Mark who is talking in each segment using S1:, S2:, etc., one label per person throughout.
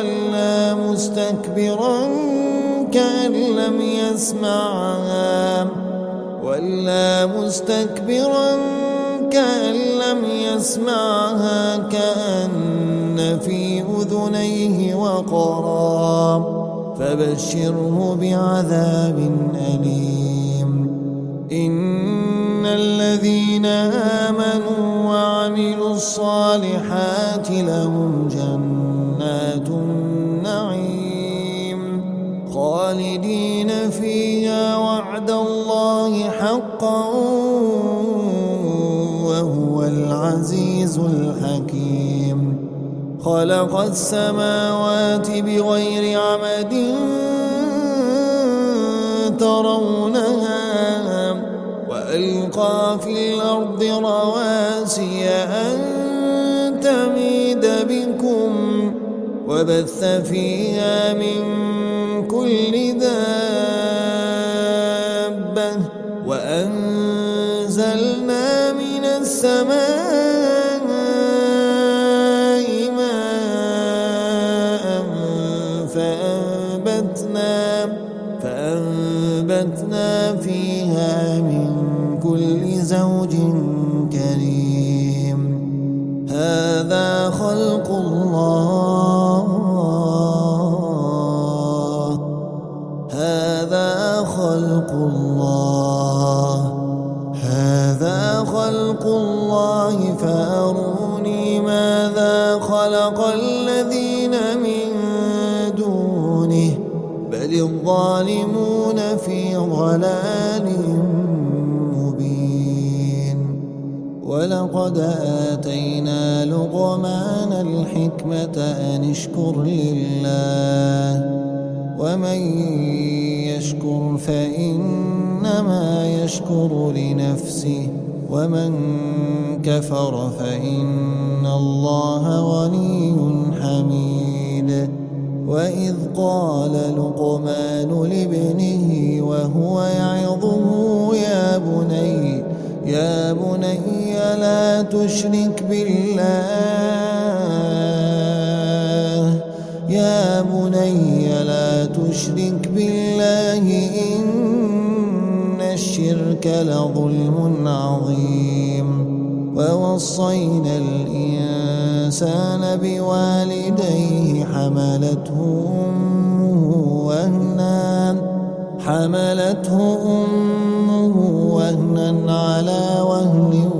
S1: ولا مستكبرا كأن لم يسمعها ولا مستكبرا كأن لم يسمعها كأن في أذنيه وقرا. فبشره بعذاب أليم. الصالحات لهم جنات النعيم خالدين فيها وعد الله حقا وهو العزيز الحكيم. خلق السماوات بغير عمد ترونها وألقى في الأرض رواسي أن تميد بكم وبث فيها من كل دابة وأنزلنا من السماء ماء فأنبتنا فأنبتنا فيها من كل زوج كريم. هذا خلق الله. هذا خلق الله. هذا خلق الله. فأروني ماذا خلق الذين من دونه. بل الظالمون في ضلال ولقد آتينا لقمان الحكمة أن اشكر لله ومن يشكر فإنما يشكر لنفسه ومن كفر فإن الله غني حميد. وإذ قال لقمان لابنه وهو يعظه بني لا تشرك بالله. يا بني لا تشرك بالله. إن الشرك لظلم عظيم. ووصينا الإنسان بوالديه حملته أمه وهنا. حملته أمه وهنا على وهن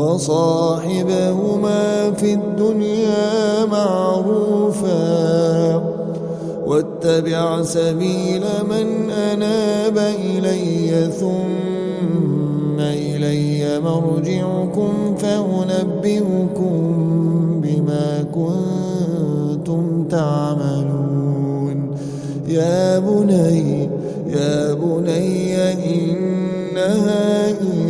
S1: وصاحبهما في الدنيا معروفا واتبع سبيل من أناب إلي ثم إلي مرجعكم فأنبئكم بما كنتم تعملون. يا بني يا بني إنها إن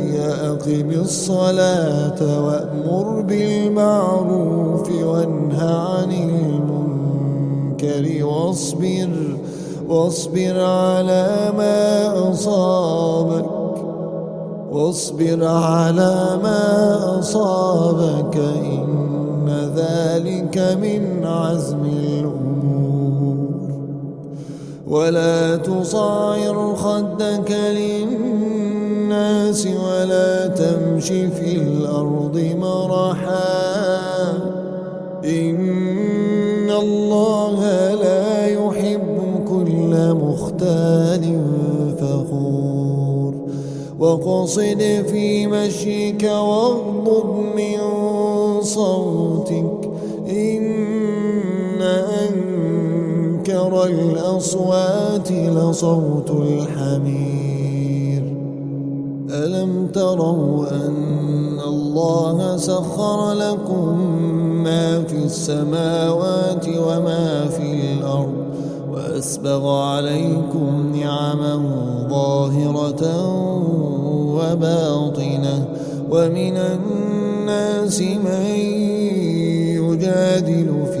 S1: أقم الصلاة وأمر بالمعروف وانه عن المنكر واصبر واصبر على ما أصابك واصبر على ما أصابك إن ذلك من عزم الأمور. ولا تصعر خدك للناس ولا تمش في الأرض مرحا. إن الله لا يحب كل مختال فخور. وقصد في مشيك واغضب من صوتك. إن أنكر الأصوات لصوت الحمير ألم تروا أن الله سخر لكم ما في السماوات وما في الأرض وأسبغ عليكم نعمه ظاهرة وباطنة ومن الناس من يجادل في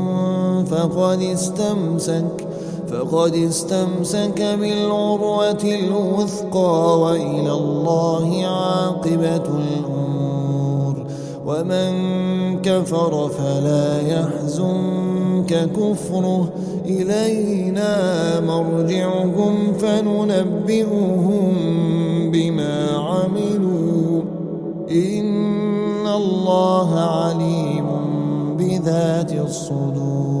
S1: فقد استمسك فقد استمسك بالعروة الوثقى وإلى الله عاقبة الأمور. ومن كفر فلا يحزنك كفره. إلينا مرجعهم فننبئهم بما عملوا. إن الله عليم بذات الصدور.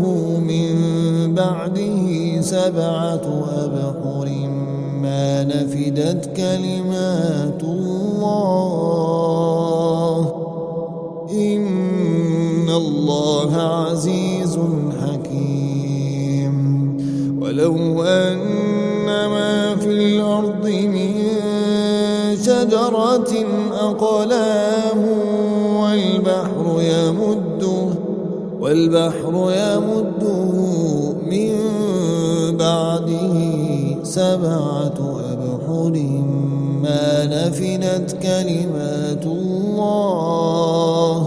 S1: بعده سبعة أبحر ما نفدت كلمات الله أبحر ما نفنت كلمات الله.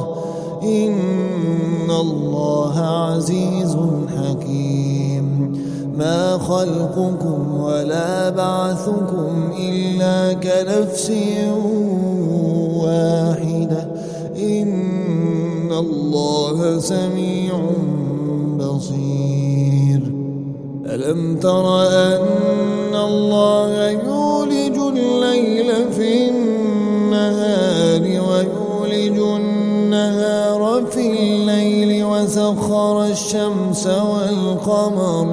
S1: إن الله عزيز حكيم. ما خلقكم ولا بعثكم إلا كنفس واحدة. إن الله سميع بصير. ألم تر أن الله يولج الليل في النهار ويولج النهار في الليل وسخر الشمس والقمر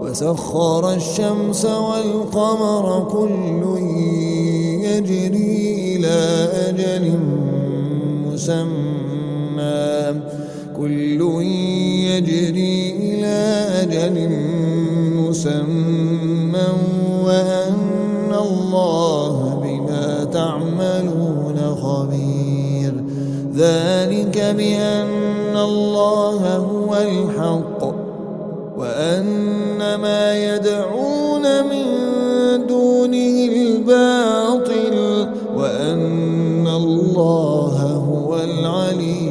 S1: وسخر الشمس والقمر كل يجري إلى أجل مسمى كل يجري إلى أجل مسمى الله بما تعملون خبير. ذلك بأن الله هو الحق وأن ما يدعون من دونه الباطل وأن الله هو العلي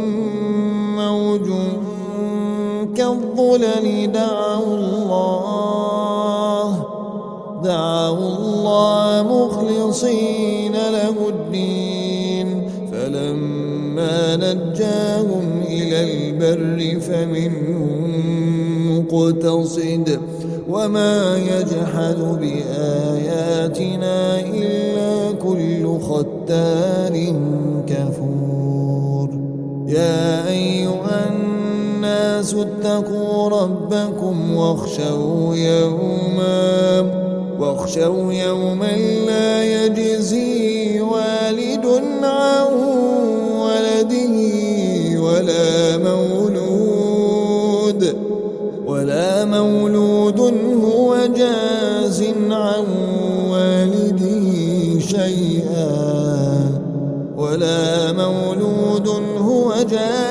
S1: كالظلل دعوا الله. دعوا الله مخلصين له الدين. فلما نجاهم إلى البر فمنهم مقتصد. وما يجحد بآياتنا إلا كل ختار كفور. يا أيها الناس اتقوا ربكم واخشوا يوما واخشوا يوما لا يجزي والد عن ولده ولا مولود ولا مولود هو جاز عن والده شيئا ولا مولود هو جاز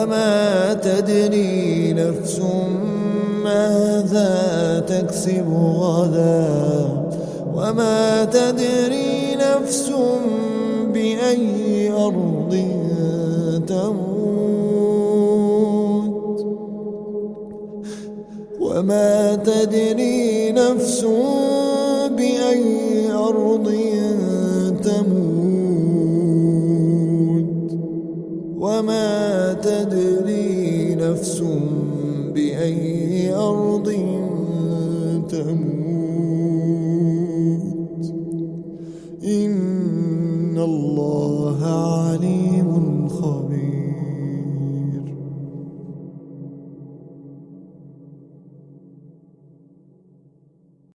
S1: وما تدري نفس ماذا تكسب غدا وما تدري نفس بأي أرض تموت وما تدري نفس بأي أرض نفس بأي